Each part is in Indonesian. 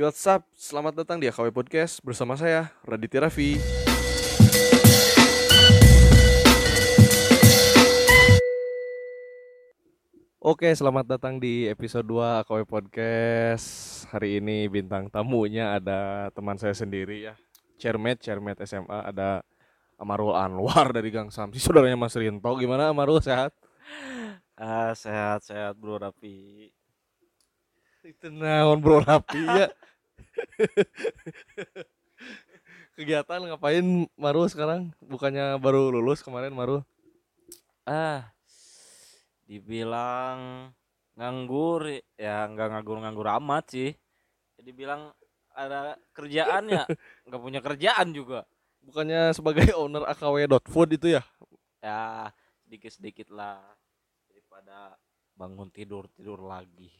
Yo, what's up? Selamat datang di AKW Podcast bersama saya, Raditya Raffi. Oke, selamat datang di episode 2 AKW Podcast. Hari ini bintang tamunya ada teman saya sendiri ya. Cermet, Cermet SMA ada Amarul Anwar dari Gang Samsi, saudaranya Mas Rinto. Gimana Amarul, sehat? Ah, sehat sehat bro Rapi. Itu naon bro rapi ya. Kegiatan ngapain Maru sekarang? Bukannya baru lulus kemarin Maru? Ah, dibilang nganggur ya nggak nganggur-nganggur amat sih. Jadi bilang ada kerjaan ya nggak punya kerjaan juga. Bukannya sebagai owner AKW.food itu ya? Ya sedikit-sedikit lah daripada bangun tidur tidur lagi.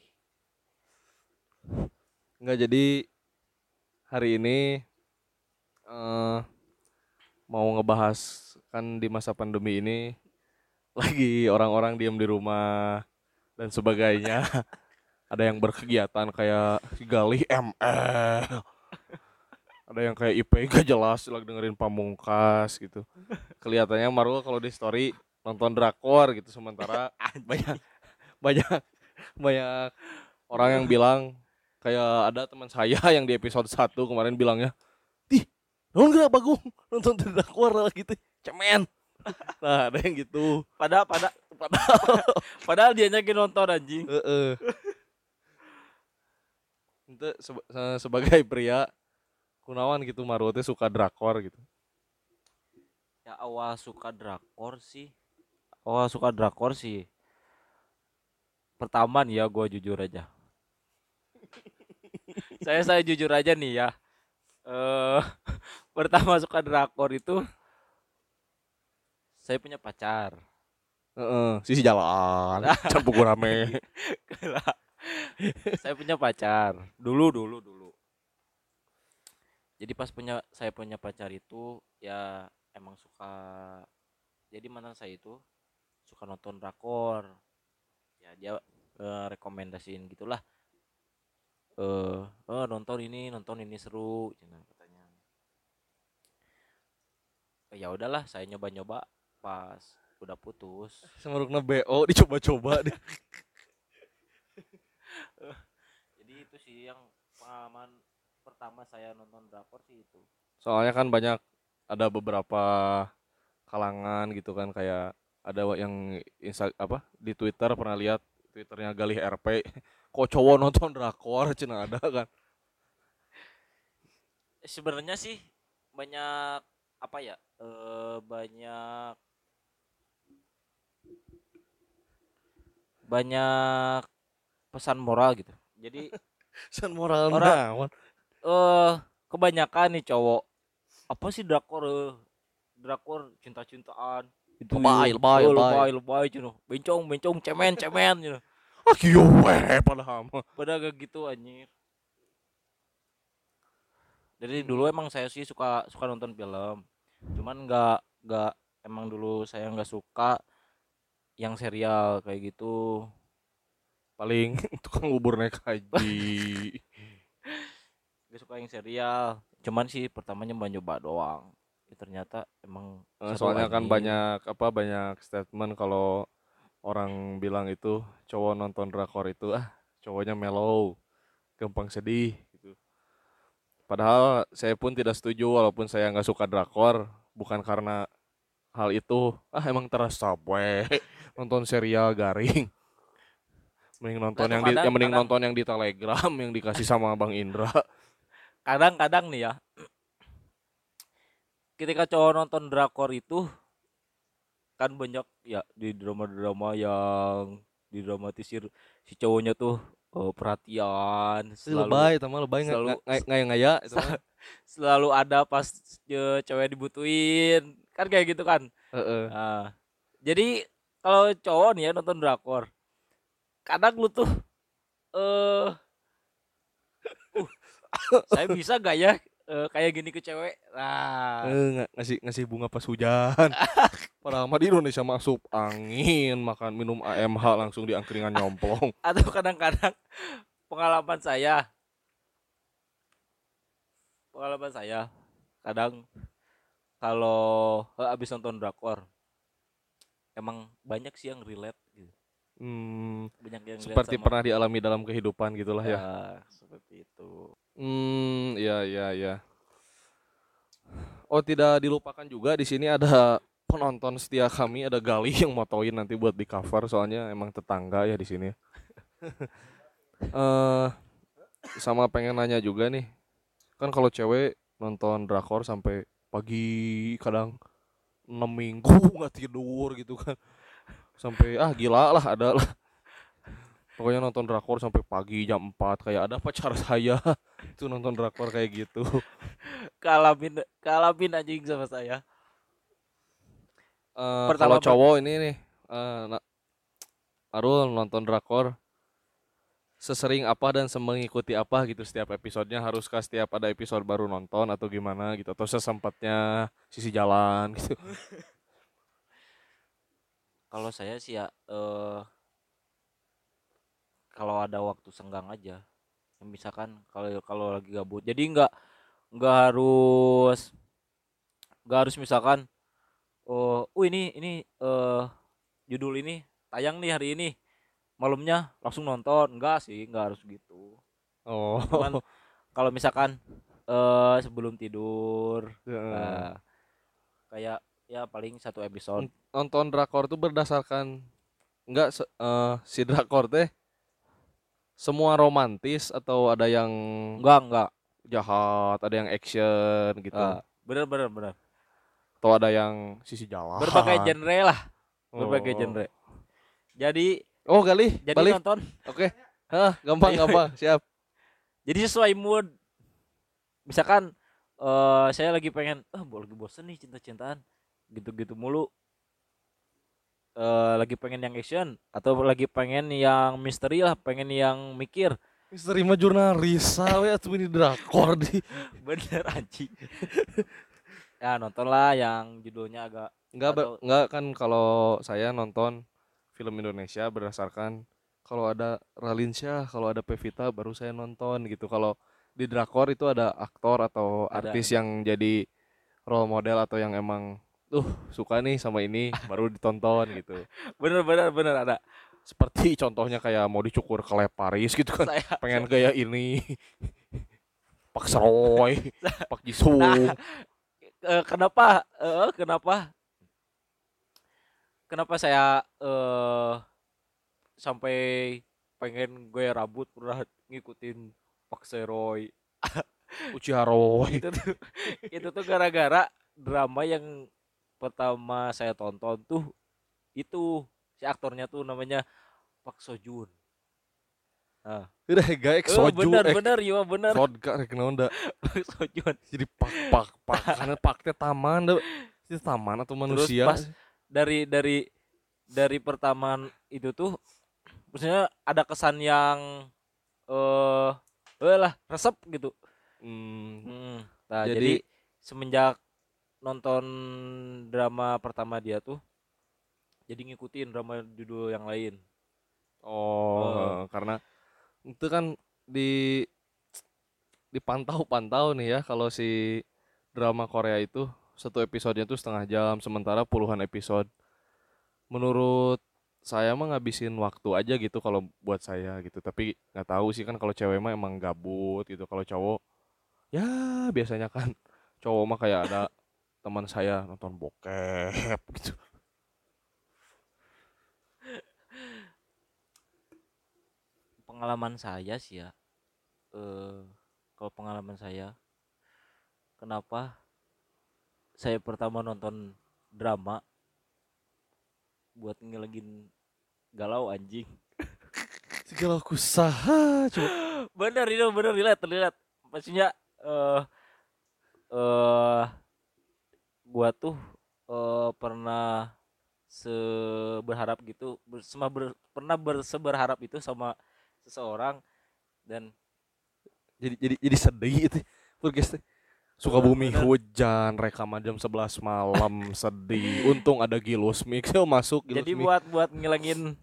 Enggak jadi hari ini eh mau ngebahas kan di masa pandemi ini lagi orang-orang diem di rumah dan sebagainya. Ada yang berkegiatan kayak gali ML. Ada yang kayak IP gak jelas lagi dengerin pamungkas gitu. Kelihatannya Marul kalau di story nonton drakor gitu sementara banyak banyak banyak orang yang bilang kayak ada teman saya yang di episode 1 kemarin bilangnya ih non gak bagung nonton drakor gitu cemen nah ada yang gitu Padahal pada padahal padahal dia lagi nonton anjing. Heeh. Itu seba- se- sebagai pria kunawan gitu Maru teh suka drakor gitu. Ya awal suka drakor sih. Awal suka drakor sih. Pertama nih ya gue jujur aja. Saya saya jujur aja nih ya. Eh pertama suka drakor itu saya punya pacar. Heeh, sisi jalan, campur rame. saya punya pacar. Dulu dulu dulu. Jadi pas punya saya punya pacar itu ya emang suka jadi mantan saya itu suka nonton drakor. Ya dia eh, rekomendasiin gitulah. Eh, oh, nonton ini, nonton ini seru, cenah katanya. Eh, ya udahlah, saya nyoba-nyoba pas udah putus. Semerukna BO dicoba-coba deh. Jadi itu sih yang pengalaman pertama saya nonton drakor sih itu. Soalnya kan banyak ada beberapa kalangan gitu kan kayak ada yang insta apa di Twitter pernah lihat Twitternya Galih RP kok cowok nonton drakor cina ada kan Sebenarnya sih banyak apa ya? Eh banyak banyak pesan moral gitu. Jadi San moral Orang- eh kebanyakan nih cowok apa sih drakor eh? drakor cinta-cintaan itu Lebay, ya. lebay, Eh, lebay. lebay lebay cino bencong bencong cemen cemen cino Ah kieu we padahal mah. pada gak gitu anjir. Dari dulu emang saya sih suka suka nonton film. Cuman nggak nggak emang dulu saya nggak suka yang serial kayak gitu. Paling tukang bubur naik haji. Gak suka yang serial. Cuman sih pertamanya nyoba doang. Ya, ternyata emang Eh, soalnya kan banyak apa banyak statement kalau orang bilang itu cowok nonton drakor itu ah cowoknya mellow gampang sedih gitu. Padahal saya pun tidak setuju walaupun saya nggak suka drakor bukan karena hal itu ah emang terasa we nonton serial garing. Mending nonton Nah, yang di, yang mending kadang- nonton yang di telegram yang dikasih sama bang Indra. Kadang-kadang nih ya ketika cowok nonton drakor itu kan banyak ya di drama-drama yang didramatisir si cowoknya tuh eh, perhatian selalu lebay sama lebay selalu- nggak ngaya selalu ada pas cewek dibutuhin kan kayak gitu kan Heeh. Nah, jadi kalau cowok nih ya nonton drakor kadang lu tuh eh uh, saya bisa gak ya eh, kayak gini ke cewek nah nga- ngasih ngasih bunga pas hujan. Padahal mah di Indonesia masuk angin, makan minum AMH langsung di angkringan nyomplong. atau kadang-kadang pengalaman saya pengalaman saya kadang kalau eh, abis nonton drakor emang banyak sih yang relate gitu Hmm, banyak yang seperti sama- pernah dialami dalam kehidupan gitulah ya. ya seperti itu Hmm, iya iya iya. Oh, tidak dilupakan juga di sini ada penonton setia kami, ada Gali yang motoin nanti buat di cover soalnya emang tetangga ya di sini. Eh sama pengen nanya juga nih. Kan kalau cewek nonton drakor sampai pagi kadang 6 minggu nggak tidur gitu kan. Sampai ah gila lah ada lah. Pokoknya nonton drakor sampai pagi jam 4 kayak ada pacar saya itu nonton drakor kayak gitu. kalamin kalamin anjing sama saya Pertama- kalau cowok ini nih na- Arul nonton drakor sesering apa dan semengikuti apa gitu setiap episodenya? Haruskah setiap ada episode baru nonton atau gimana gitu? Atau sesempatnya sisi jalan gitu? Kalau saya sih ya eh kalau ada waktu senggang aja. Misalkan kalau kalau lagi gabut. Jadi nggak nggak harus nggak harus misalkan oh uh, ini ini eh judul ini tayang nih hari ini. Malamnya langsung nonton. Enggak sih enggak harus gitu. Oh. Cuman kalau misalkan eh sebelum tidur Heeh. nah, kayak ya paling satu episode. Nonton drakor tuh berdasarkan enggak eh, si drakor teh semua romantis atau ada yang enggak enggak. jahat ada yang action gitu? Ah, bener bener bener atau ada yang sisi jalan. Berbagai genre lah. Berbagai Oh. genre. Jadi oh kali jadi balik? nonton. Oke. Hah, gampang gampang. Siap. Jadi sesuai mood. Misalkan eh saya lagi pengen ah oh, lagi bosen nih cinta-cintaan. Gitu-gitu mulu. Eh lagi pengen yang action atau lagi pengen yang misteri lah pengen yang mikir. Misteri mah jurnalis. Sawe atuh ini drakor di bener anjing ya nonton lah yang judulnya agak enggak Atau- enggak kan kalau saya nonton film Indonesia berdasarkan kalau ada Ralinsyah kalau ada Pevita baru saya nonton gitu. Kalau di drakor itu ada aktor atau Ada. artis yang jadi role model atau yang emang tuh suka nih sama ini baru ditonton gitu. Bener bener bener ada. Seperti contohnya kayak mau dicukur ke Paris gitu kan. Saya pengen kayak ini. Pak Seroy Pak Jisung Nah, eh, kenapa? Eh, kenapa? Kenapa saya eh sampai pengen gue rambut pernah ngikutin Pak Seroy? Uchiha Roy itu tuh itu tuh gara-gara drama yang pertama saya tonton tuh itu si aktornya tuh namanya Pak Sojun. Udah gaek Eh, soju bener eh bener iya bener vodka rek naon da Pak Sojun. jadi pak pak pak karena pak teh taman da itu taman atau manusia. pas dari dari dari pertama itu tuh maksudnya ada kesan yang eh eh lah resep gitu. Hmm, Hmm, Nah, Jadi- jadi, semenjak nonton drama pertama dia tuh jadi ngikutin drama judul yang lain. oh karena itu kan di dipantau-pantau nih ya kalau si drama Korea itu satu episodenya tuh setengah jam sementara puluhan episode. Menurut saya mah ngabisin waktu aja gitu kalau buat saya gitu. Tapi nggak tahu sih kan kalau cewek mah emang gabut gitu. Kalau cowok ya biasanya kan cowok mah kayak ada teman saya nonton bokep gitu Pengalaman saya sih ya. Eh kalau pengalaman saya kenapa saya pertama nonton drama buat ngelagin galau anjing. segala kusaha coba bener itu bener dilihat terlihat maksudnya eh eh gua tuh eh pernah seberharap gitu bersama ber- pernah berseberharap itu sama seseorang dan jadi jadi jadi sedih itu. Podcast teh Sukabumi Bener. hujan rekaman jam 11 malam sedih. Untung ada Gilus Mix. Yuk, masuk Gilus jadi Mix. buat buat ngilangin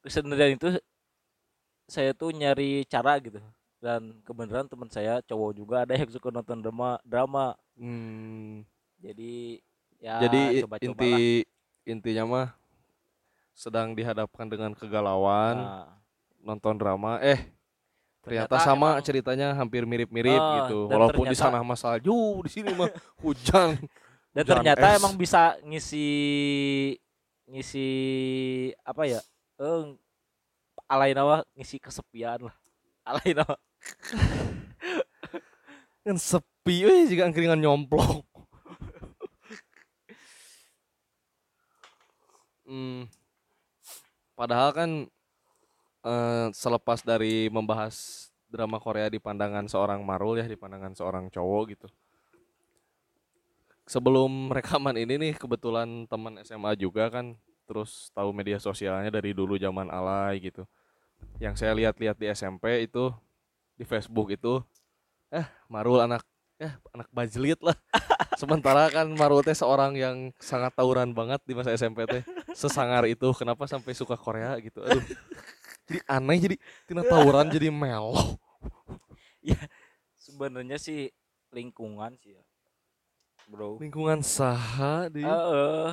kesendirian itu saya tuh nyari cara gitu. Dan kebenaran teman saya cowok juga ada yang suka nonton drama drama. Hmm, jadi ya jadi i- coba-coba inti intinya mah sedang dihadapkan dengan kegalauan, Nah, nonton drama, eh ternyata, Ternyata sama emang- ceritanya hampir mirip-mirip Ah, gitu. Walaupun di ternyata- sana mah salju, di sini mah hujan. dan Hujan ternyata es. emang bisa ngisi ngisi apa ya eh alain apa ngisi kesepian lah alain apa kan sepi weh jika angkringan nyomplok. Hmm, padahal kan eh, selepas dari membahas drama Korea di pandangan seorang Marul ya di pandangan seorang cowok gitu. Sebelum rekaman ini nih kebetulan teman SMA juga kan terus tahu media sosialnya dari dulu zaman alay gitu. Yang saya lihat-lihat di SMP itu di Facebook itu eh Marul anak eh anak bajlit lah. Sementara kan Marul teh seorang yang sangat tawuran banget di masa SMP teh. Sesangar itu kenapa sampai suka Korea gitu. Aduh. Jadi aneh jadi tina tawuran jadi melo. sebenarnya sih lingkungan sih ya bro Lingkungan saha di Eh,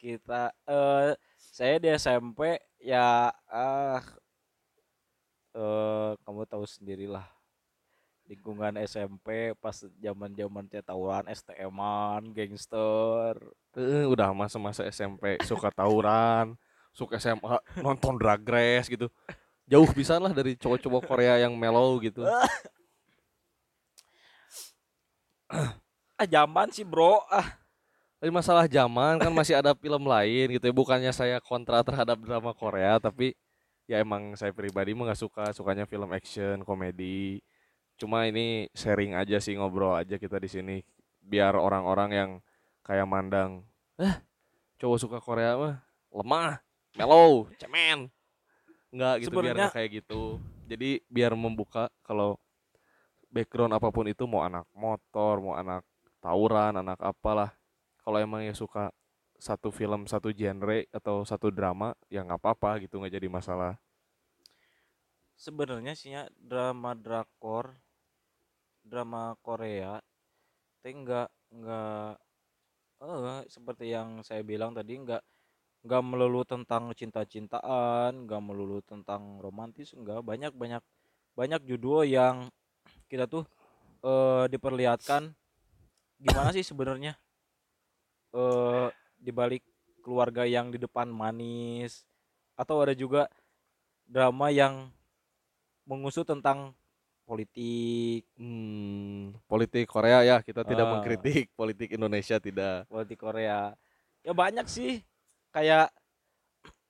kita eh saya di SMP ya ah eh kamu tahu sendirilah lingkungan SMP pas zaman zaman tawuran STM-an gangster Eh, udah masa-masa SMP suka tawuran, suka SMA nonton drag race gitu. Jauh bisa lah dari cowok-cowok Korea yang mellow gitu. ah zaman sih bro ah Tapi masalah zaman kan masih ada film lain gitu ya. Bukannya saya kontra terhadap drama Korea, tapi ya emang saya pribadi mah nggak suka, sukanya film action, komedi. Cuma ini sharing aja sih ngobrol aja kita di sini biar orang-orang yang kayak mandang, eh cowok suka Korea mah lemah, mellow, cemen. Enggak gitu biar Sebenarnya- nggak kayak gitu. Jadi biar membuka kalau background apa pun itu mau anak motor, mau anak tawuran, anak apalah. Kalau emang ya suka satu film, satu genre atau satu drama, ya nggak apa-apa gitu nggak jadi masalah. sebenarnya sih ya drama drakor drama Korea teh enggak enggak eh seperti yang saya bilang tadi enggak enggak melulu tentang cinta-cintaan enggak melulu tentang romantis enggak banyak banyak banyak judul yang kita tuh eh diperlihatkan. Gimana sih sebenarnya? Eh dibalik keluarga yang di depan manis atau ada juga drama yang mengusut tentang politik Hmm, politik Korea ya kita tidak Ah. mengkritik politik Indonesia tidak. politik Korea ya banyak sih kayak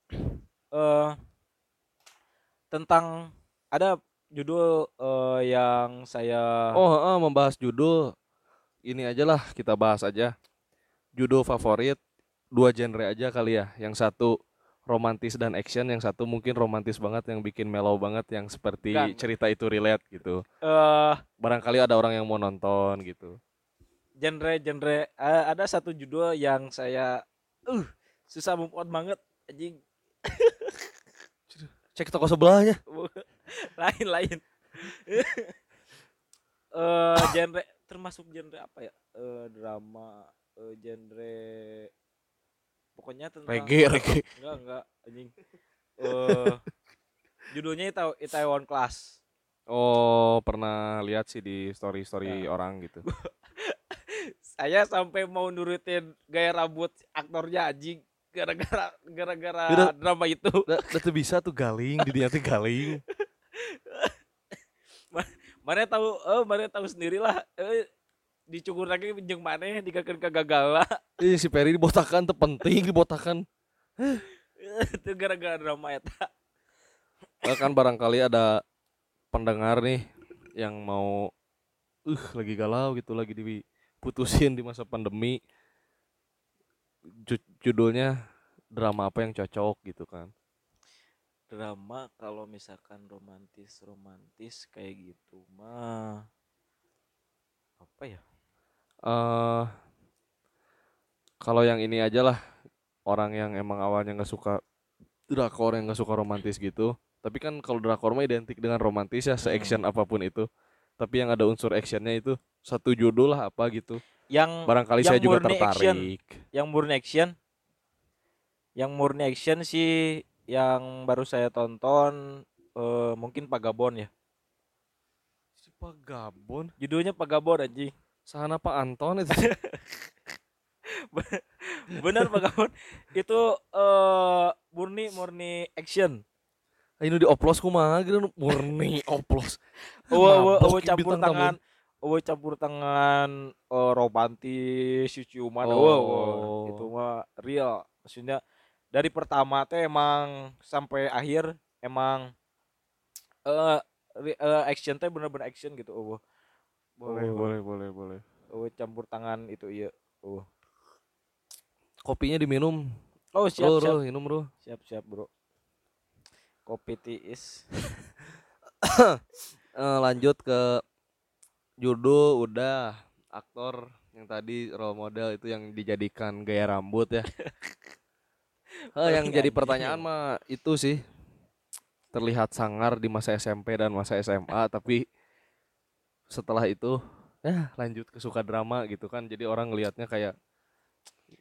eh tentang ada judul eh, yang saya Oh, heeh, membahas judul ini aja lah kita bahas aja. Judul favorit dua genre aja kali ya. Yang satu romantis dan action, yang satu mungkin romantis banget yang bikin mellow banget yang seperti Enggak. cerita itu relate gitu. eh Barangkali ada orang yang mau nonton gitu. genre-genre eh, ada satu judul yang saya uh susah move on banget anjing Cek toko sebelahnya. lain lain eh genre termasuk genre apa ya eh drama eh genre pokoknya tentang Reggae, reggae. enggak enggak anjing eh judulnya Ita Itaewon Class Oh, pernah lihat sih di story-story Ya. orang gitu. saya sampai mau nurutin gaya rambut aktornya anjing gara-gara gara-gara drama itu Udah, udah tuh bisa tuh galing, di tuh galing. mana tahu eh mana tahu sendirilah eh dicukur lagi pinjeng mana dikakeun kegagalan Ih, si Perry dibotakan tuh penting dibotakan. itu gara-gara drama eta Eh, kan barangkali ada pendengar nih yang mau uh lagi galau gitu lagi diputusin di masa pandemi. Ju- judulnya drama apa yang cocok gitu kan. Drama kalau misalkan romantis romantis kayak gitu mah apa ya eh kalau yang ini aja lah orang yang emang awalnya nggak suka drakor yang nggak suka romantis gitu Tapi kan kalau drakor mah identik dengan romantis ya, se-action apa pun itu. Tapi yang ada unsur actionnya itu satu judul lah apa gitu. yang Barangkali yang saya juga murni action. tertarik. yang murni action yang murni action sih yang baru saya tonton eh, mungkin Pagabon ya Si Pagabon, judulnya Pagabon anjing sahana Pak Anton itu. benar Pagabon itu eh murni murni action Ini dioplos kumaha gitu murni oplos. Eueuh ieu campur tangan eueuh campur tangan eh, romantis ciuman Oh. eueuh, eueuh. itu mah real maksudnya dari pertama teh emang sampai akhir emang eh re- eh, action teh bener-bener action gitu eueuh Boleh, Eueuh, boleh, boleh, boleh. eueuh campur tangan itu iya eueuh. Kopinya diminum. oh siap Bro, siap bro, minum, bro. siap siap bro kopi tiis Eh, lanjut ke judul udah aktor yang tadi role model itu yang dijadikan gaya rambut ya. Eh, yang jadi pertanyaan mah itu sih terlihat sangar di masa SMP dan masa SMA tapi setelah itu ya lanjut ke suka drama gitu kan. Jadi orang ngelihatnya kayak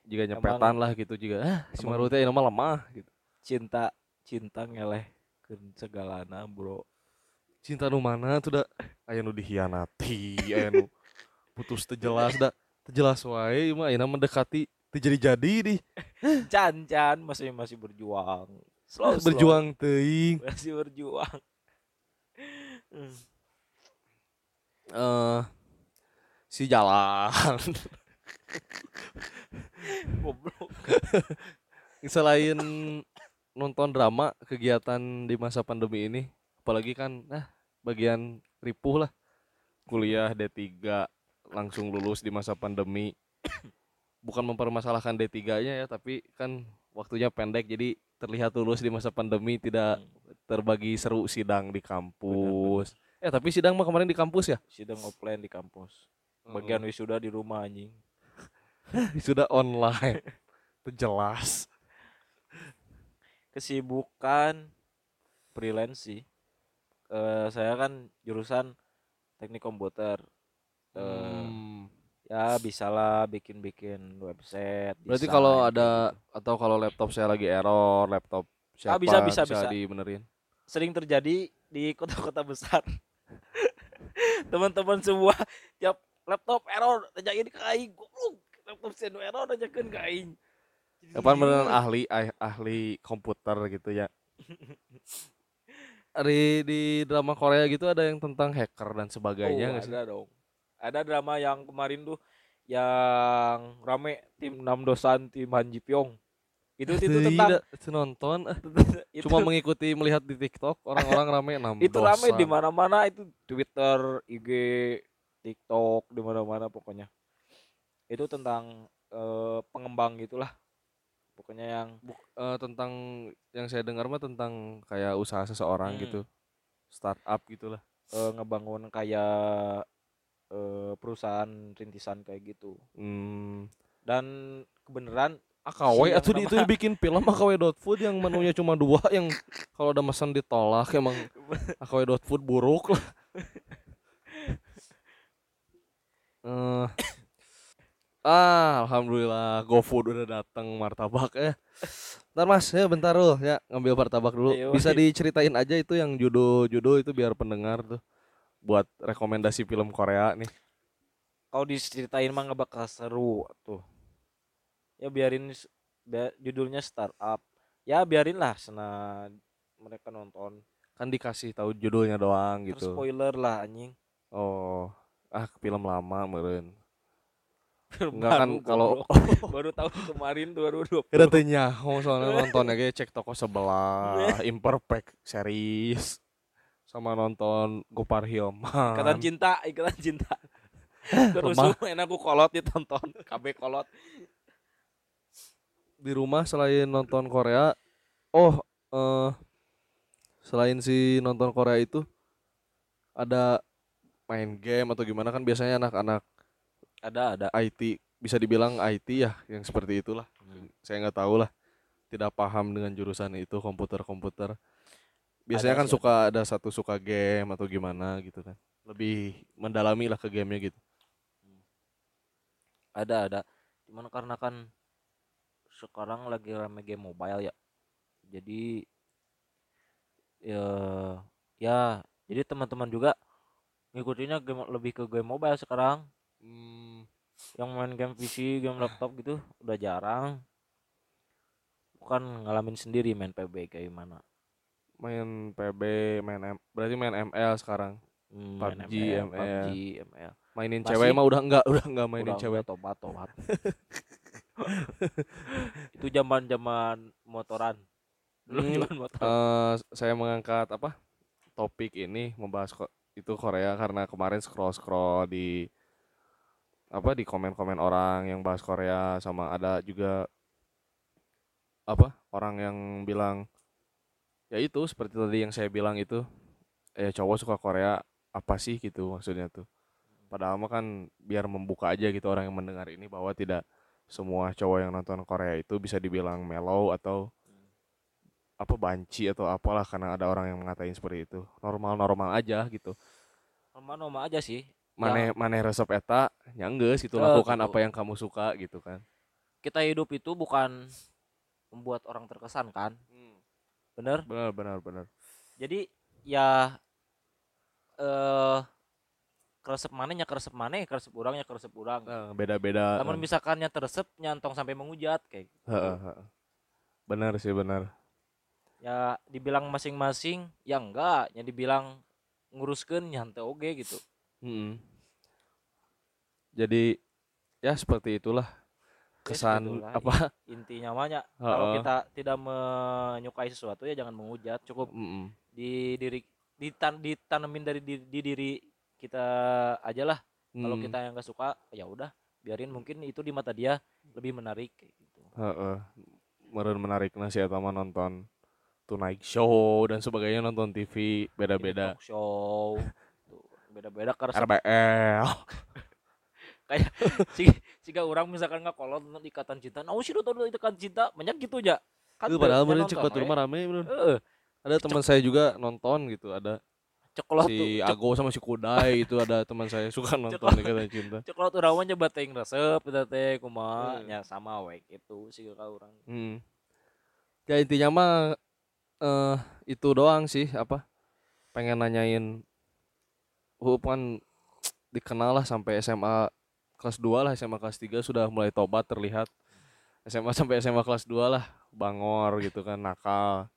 jika nyepetan lah gitu. Juga ah si emang- Maruti ini mah lemah gitu. cinta cinta ngeleh ke segalana bro. Cinta nu mana tuh dah aya nu dihianati aya nu putus teu jelas dah teu jelas wae mah ayeuna mendekati teu jadi-jadi di. Can Can masih masih berjuang. Slow, slow. berjuang teuing. Masih berjuang Hmm. eh si jalan. Goblok. Selain nonton drama kegiatan di masa pandemi ini apalagi kan nah bagian ripuh lah. Kuliah D3 langsung lulus di masa pandemi. Bukan mempermasalahkan D3-nya ya tapi kan waktunya pendek jadi terlihat lulus di masa pandemi tidak terbagi seru sidang di kampus eh tapi sidang mah kemarin di kampus ya? Sidang offline di kampus. Bagian wisuda di rumah anjing. Sudah online. Itu jelas. Kesibukan freelance sih. Eh, saya kan jurusan teknik komputer. Eh, Hmm. ya bisalah bikin-bikin website Berarti kalau kayak ada gitu. atau kalau laptop saya lagi error, laptop siapa bisa, bisa, bisa. dibenerin. sering terjadi di kota-kota besar teman-teman semua tiap laptop error tanyain ke aing goblok laptop saya nu error tanyakeun ke aing Kapan beneran ahli ah- ahli komputer gitu ya. Di di drama Korea gitu ada yang tentang hacker dan sebagainya oh, sih? ada dong ada drama yang kemarin tuh yang rame tim enam dosan tim Han Ji Pyong itu itu tentang nonton itu, cuma mengikuti melihat di TikTok orang-orang rame enam itu rame di mana-mana itu Twitter IG TikTok di mana-mana pokoknya itu tentang eh, pengembang gitulah pokoknya yang Eh, tentang yang saya dengar mah tentang kayak usaha seseorang Hmm. gitu. Startup gitulah. eh, ngebangun kayak eh, perusahaan rintisan kayak gitu Hmm. dan kebenaran AKW Si atau itu dibikin film AKW dot food yang menunya cuma dua yang kalau ada pesan ditolak emang AKW dot food buruk lah. Eh, ah, alhamdulillah GoFood udah datang martabak ya. Ntar mas, ya bentar loh ya ngambil martabak dulu. Bisa diceritain aja itu yang judul-judul itu biar pendengar tuh buat rekomendasi film Korea nih. kalau diceritain mah nggak bakal seru tuh ya biarin s- bia- judulnya startup. Ya biarin lah sena mereka nonton. Kan dikasih tahu judulnya doang Terus gitu. spoiler lah anjing. Oh, ah film lama meren. Enggak kan kalau baru tahu kemarin 2020 Kira teh nyaho soalnya nontonnya ge cek toko sebelah Imperfect series sama nonton Gopar Hilman. ikatan cinta ikatan cinta. Terus enak aku kolot ditonton KB kolot Di rumah selain nonton Korea, oh eh selain si nonton Korea itu ada main game atau gimana kan biasanya anak-anak ada ada IT bisa dibilang IT ya yang seperti itulah. Saya nggak tahu lah. Tidak paham dengan jurusan itu komputer-komputer. biasanya Ada kan sih, suka ada satu suka game atau gimana gitu kan lebih mendalami lah ke gamenya gitu ada ada cuman karena kan sekarang lagi rame game mobile ya. Jadi ya ya jadi teman-teman juga ngikutinnya game lebih ke game mobile sekarang. Hmm, yang main game PC game laptop gitu udah jarang. Bukan ngalamin sendiri main PB kayak gimana. Main PB main M, berarti main ML sekarang? Hmm, main PUBG, ML, ML. PUBG, ML. mainin Masih- cewek mah udah enggak udah enggak mainin Udah- cewek. tobat tobat itu zaman zaman motoran. Dulu Hmm, zaman motor Eh, saya mengangkat apa topik ini membahas ko- itu Korea karena kemarin scroll scroll di apa di komen-komen orang yang bahas Korea sama ada juga apa orang yang bilang ya itu seperti tadi yang saya bilang itu eh cowok suka Korea apa sih? gitu maksudnya tuh. Padahal mah kan biar membuka aja gitu orang yang mendengar ini bahwa tidak semua cowok yang nonton Korea itu bisa dibilang mellow atau apa banci atau apalah karena ada orang yang mengatain seperti itu. Normal-normal aja gitu. Normal-normal aja sih. Maneh maneh resep eta nyanggeus gitu Eh, lakukan gitu. apa yang kamu suka gitu kan. Kita hidup itu bukan membuat orang terkesan kan? Bener? Benar benar benar jadi ya eh keresep manehnya keresep maneh keresep urangnya keresep urang. Nah, beda-beda namun misalkannya teresep nyantong sampai mengujat kayak gitu. Benar sih benar. Ya dibilang masing-masing ya enggak. Ya dibilang nguruskan nyantai oge gitu. Mm-mm. jadi ya seperti itulah Ya, kesan sebetulnya, apa? Intinya banyak kalau kita tidak menyukai sesuatu ya jangan menghujat cukup Mm-mm. di diri ditan, ditanemin dari di, di diri kita aja lah. Kalau kita yang nggak suka ya udah biarin mungkin itu di mata dia lebih menarik kayak gitu. Heeh. Meureun menarik eta mah nonton Tonight Show dan sebagainya nonton TV beda-beda. talk show Tuh, beda-beda karena RBL si jika orang misalkan nggak kolot nonton ikatan cinta nah sih nonton ikatan cinta? Banyak gitu aja. Kan padahal teu- bener nonton. Cek batur we. mah rame bener. Heeh, Ada teman saya juga nonton gitu, ada tuh si cek- Ago sama si Kudai itu ada teman saya suka nonton Ikatan Cinta. cekolot urang mah nyoba teh resep eta teh kumaha Heeh. nya sama we gitu sih ka urang Hmm. Ya intinya mah eh itu doang sih apa pengen nanyain Hup kan dikenal lah sampai SMA kelas 2 lah SMA kelas 3 sudah mulai tobat terlihat SMA sampai SMA kelas 2 lah bangor gitu kan nakal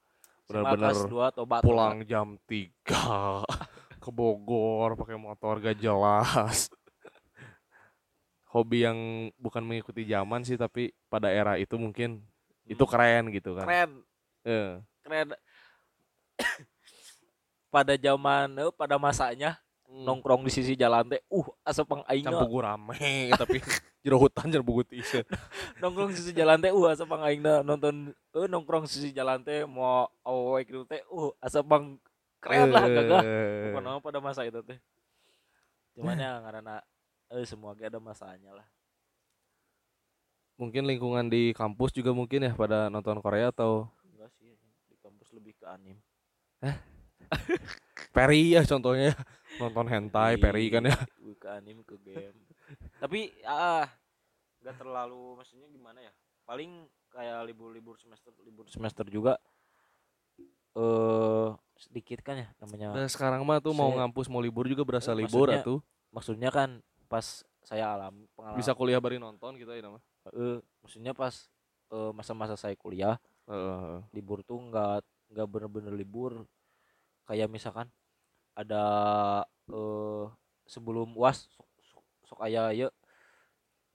benar-benar kelas 2 tobat pulang jam 3 ke Bogor pakai motor gak jelas. Hobi yang bukan mengikuti zaman sih tapi pada era itu mungkin itu keren gitu kan. Keren. Eh, keren. Pada zaman eh, pada masanya hmm, nongkrong di sisi jalan teh uh asa pang aing. Can pugu rame tapi jero hutan jero pugu tise nongkrong di sisi jalan teh uh asa pang aing nonton eh nongkrong di sisi jalan teh mau awewe gitu teh uh asa pang keren lah gagah Eh, Pokoknya pada masa itu teh. Cuman ya karena eh semua ge ada masanya lah. Mungkin lingkungan di kampus juga mungkin ya pada nonton Korea atau? Enggak sih di kampus lebih ke anim. Peri ya contohnya nonton hentai Peri kan ya. Lebih ke anim ke game. Tapi ah nggak terlalu maksudnya gimana ya? Paling kayak libur-libur semester libur semester juga eh sedikit kan ya namanya. Nah sekarang mah tuh mau Saya- ngampus mau libur juga berasa Eh, libur maksudnya- atuh. maksudnya kan pas saya alami pengalaman bisa kuliah bari nonton kita ya nama eh, maksudnya pas eh, masa-masa saya kuliah Heeh, libur tuh nggak nggak bener-bener libur. Kayak misalkan ada eh sebelum uas sok, sok, sok aya ya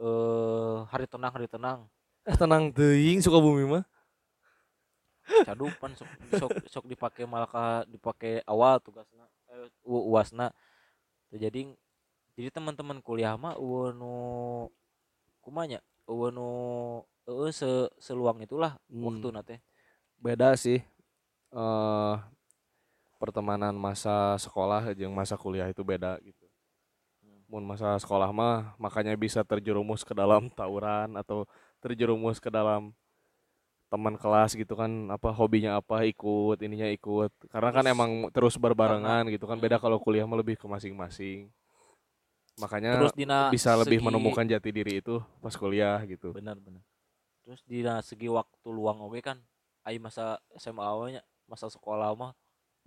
eh hari tenang hari tenang. Eh tenang teuing suka bumi mah. Cadupan sok sok sok dipakai malah ka dipakai awal tugasna eh uasna. Jadi jadi teman-teman kuliah mah eueuh nu kumanya eueuh nu eueuh se seluang itulah Hmm. waktu nate beda sih eh pertemanan masa sekolah jeung masa kuliah itu beda gitu. Mun masa sekolah mah makanya bisa terjerumus ke dalam tawuran atau terjerumus ke dalam teman kelas gitu kan apa hobinya apa ikut ininya ikut. Karena kan Terus- emang terus berbarengan gitu kan beda kalau kuliah mah lebih ke masing-masing. Makanya terus dina bisa lebih segi- menemukan jati diri itu pas kuliah gitu. Benar benar. Terus dina segi waktu luang oke kan ai masa SMA awalnya masa sekolah mah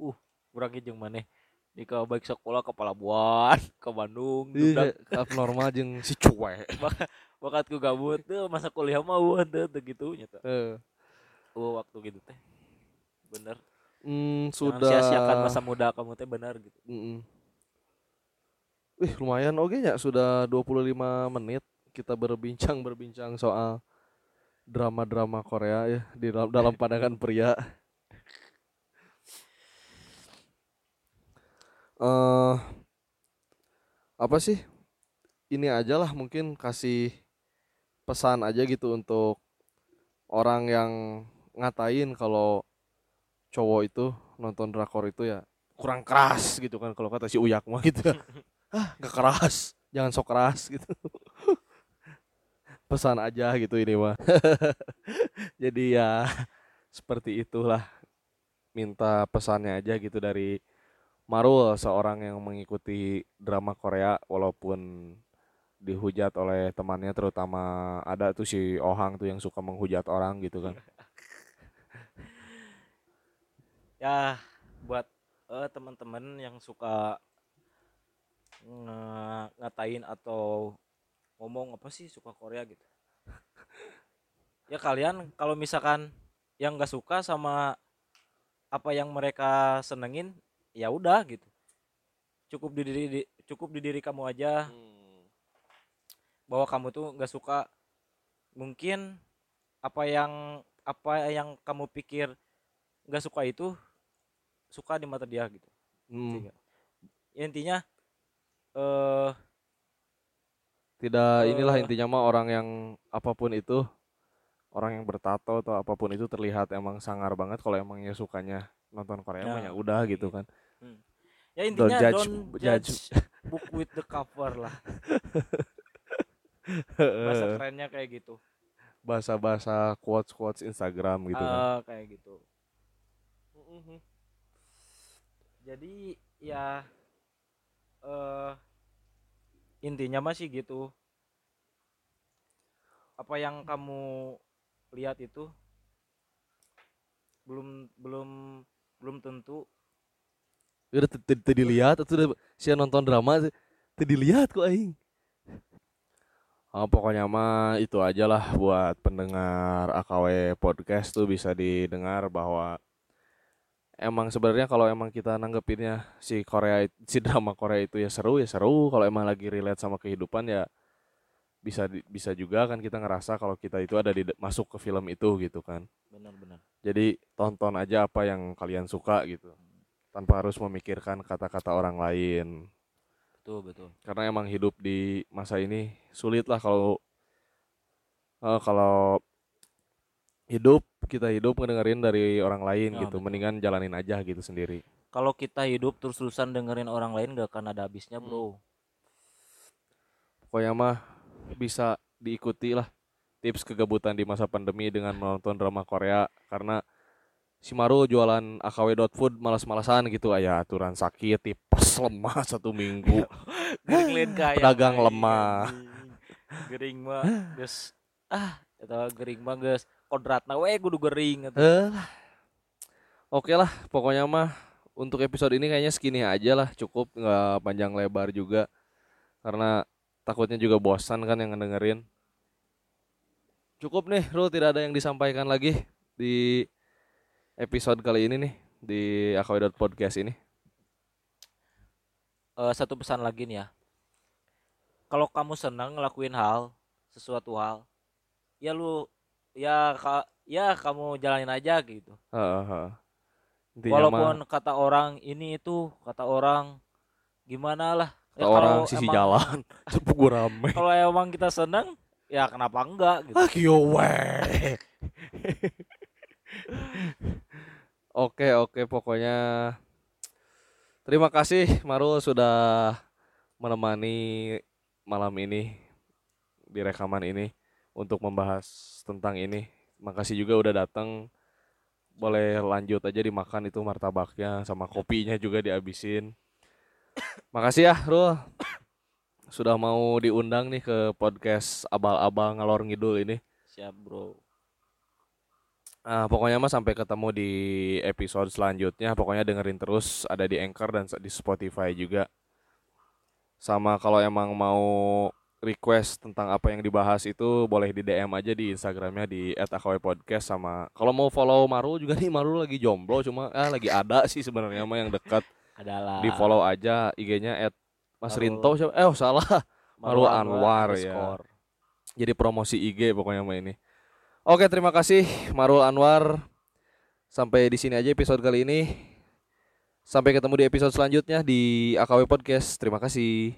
uh kurang jeung maneh di ke baik sekolah ke Palabuhan ke Bandung Iya, abnormal jeung si cuek. Bakat ku gabut tuh masa kuliah mah teu gitu nya. Eh, Oh, waktu gitu teh. Bener. Jangan sudah. sia-siakan masa muda kamu teh benar gitu. Mm-mm. Wih lumayan oke ya sudah 25 menit kita berbincang berbincang soal drama-drama Korea ya di dalam, dalam pandangan pria. Eh apa sih? Ini aja lah mungkin kasih pesan aja gitu untuk orang yang ngatain kalau cowok itu nonton drakor itu ya kurang keras gitu kan kalau kata si Uyak mah gitu kan. ah nggak keras jangan sok keras gitu pesan aja gitu ini mah jadi ya seperti itulah minta pesannya aja gitu dari Marul seorang yang mengikuti drama Korea walaupun dihujat oleh temannya terutama ada tuh si Ohang tuh yang suka menghujat orang gitu kan. Ya buat eh, teman-teman yang suka nge- ngatain atau ngomong apa sih suka Korea gitu. Ya kalian kalau misalkan yang nggak suka sama apa yang mereka senengin ya udah gitu. Cukup di diri di- cukup di diri kamu aja. Bahwa kamu tuh nggak suka. Mungkin apa yang apa yang kamu pikir nggak suka itu suka di mata dia gitu. Hmm, Tiga. Ya, intinya eh tidak inilah Eh. intinya mah orang yang apa pun itu orang yang bertato atau apa pun itu terlihat emang sangar banget kalau emangnya sukanya nonton Korea mah Ya, ya udah gitu kan. Ya intinya judge- don't judge. judge. book with the cover lah. Bahasa kerennya kayak gitu. Bahasa-bahasa quotes quotes Instagram gitu kan. Eh, kayak gitu. Jadi ya eh intinya masih gitu. Apa yang kamu lihat itu belum belum belum tentu. Udah t- t- teu dilihat atau udah sia nonton drama teu dilihat kok aing. Oh, pokoknya mah itu aja lah buat pendengar AKW podcast tuh bisa didengar bahwa emang sebenarnya kalau emang kita nanggepinnya si Korea si drama Korea itu ya seru ya seru. Kalau emang lagi relate sama kehidupan ya bisa bisa juga kan kita ngerasa kalau kita itu ada di masuk ke film itu gitu kan. Benar-benar jadi tonton aja apa yang kalian suka gitu tanpa harus memikirkan kata-kata orang lain. Betul betul. Karena emang hidup di masa ini sulit lah kalau eh, kalau hidup kita hidup ngedengerin dari orang lain Ya, gitu. betul. mendingan jalanin aja gitu sendiri. Kalau kita hidup terus-terusan dengerin orang lain gak akan ada habisnya Hmm. bro. Pokoknya mah bisa diikuti lah tips kegabutan di masa pandemi dengan menonton drama Korea karena si Maru jualan AKW.food malas-malasan gitu aya aturan sakit tipes lemah satu minggu Pedagang aing, lemah. gering mah geus ah eta gering mah geus kodratna we kudu gering. Eh, Oke lah, pokoknya mah untuk episode ini kayaknya segini aja lah, cukup nggak panjang lebar juga, karena takutnya juga bosan kan yang ngedengerin. Cukup nih, Ru, tidak ada yang disampaikan lagi di episode kali ini nih di AKW Podcast ini. Eh, satu pesan lagi nih ya kalau kamu senang ngelakuin hal sesuatu hal ya lu ya ka, ya kamu jalanin aja gitu Heeh, heeh. Intinya walaupun mah kata orang ini itu kata orang gimana lah kata orang sisi emang- jalan, cepu gua rame. kalau emang kita senang ya kenapa enggak gitu Ah. Oke, oke, pokoknya terima kasih Marul sudah menemani malam ini di rekaman ini untuk membahas tentang ini makasih juga udah datang boleh lanjut aja dimakan itu martabaknya sama kopinya juga dihabisin makasih ya Rul sudah mau diundang nih ke podcast abal-abal ngalor ngidul ini siap bro Ah, pokoknya mah sampai ketemu di episode selanjutnya. Pokoknya dengerin terus ada di Anchor dan di Spotify juga. Sama kalau emang mau request tentang apa yang dibahas itu boleh di DM aja di Instagramnya di @akwpodcast sama kalau mau follow Marul juga nih Marul lagi jomblo cuma ah lagi ada sih sebenarnya mah yang dekat adalah di follow aja IG-nya Mas Marul. Rinto siapa? Eh oh, salah. Marul Anwar, ya. underscore. Jadi promosi IG pokoknya mah ini. Oke, terima kasih Marul Anwar. Sampai di sini aja episode kali ini. Sampai ketemu di episode selanjutnya di AKW Podcast. Terima kasih.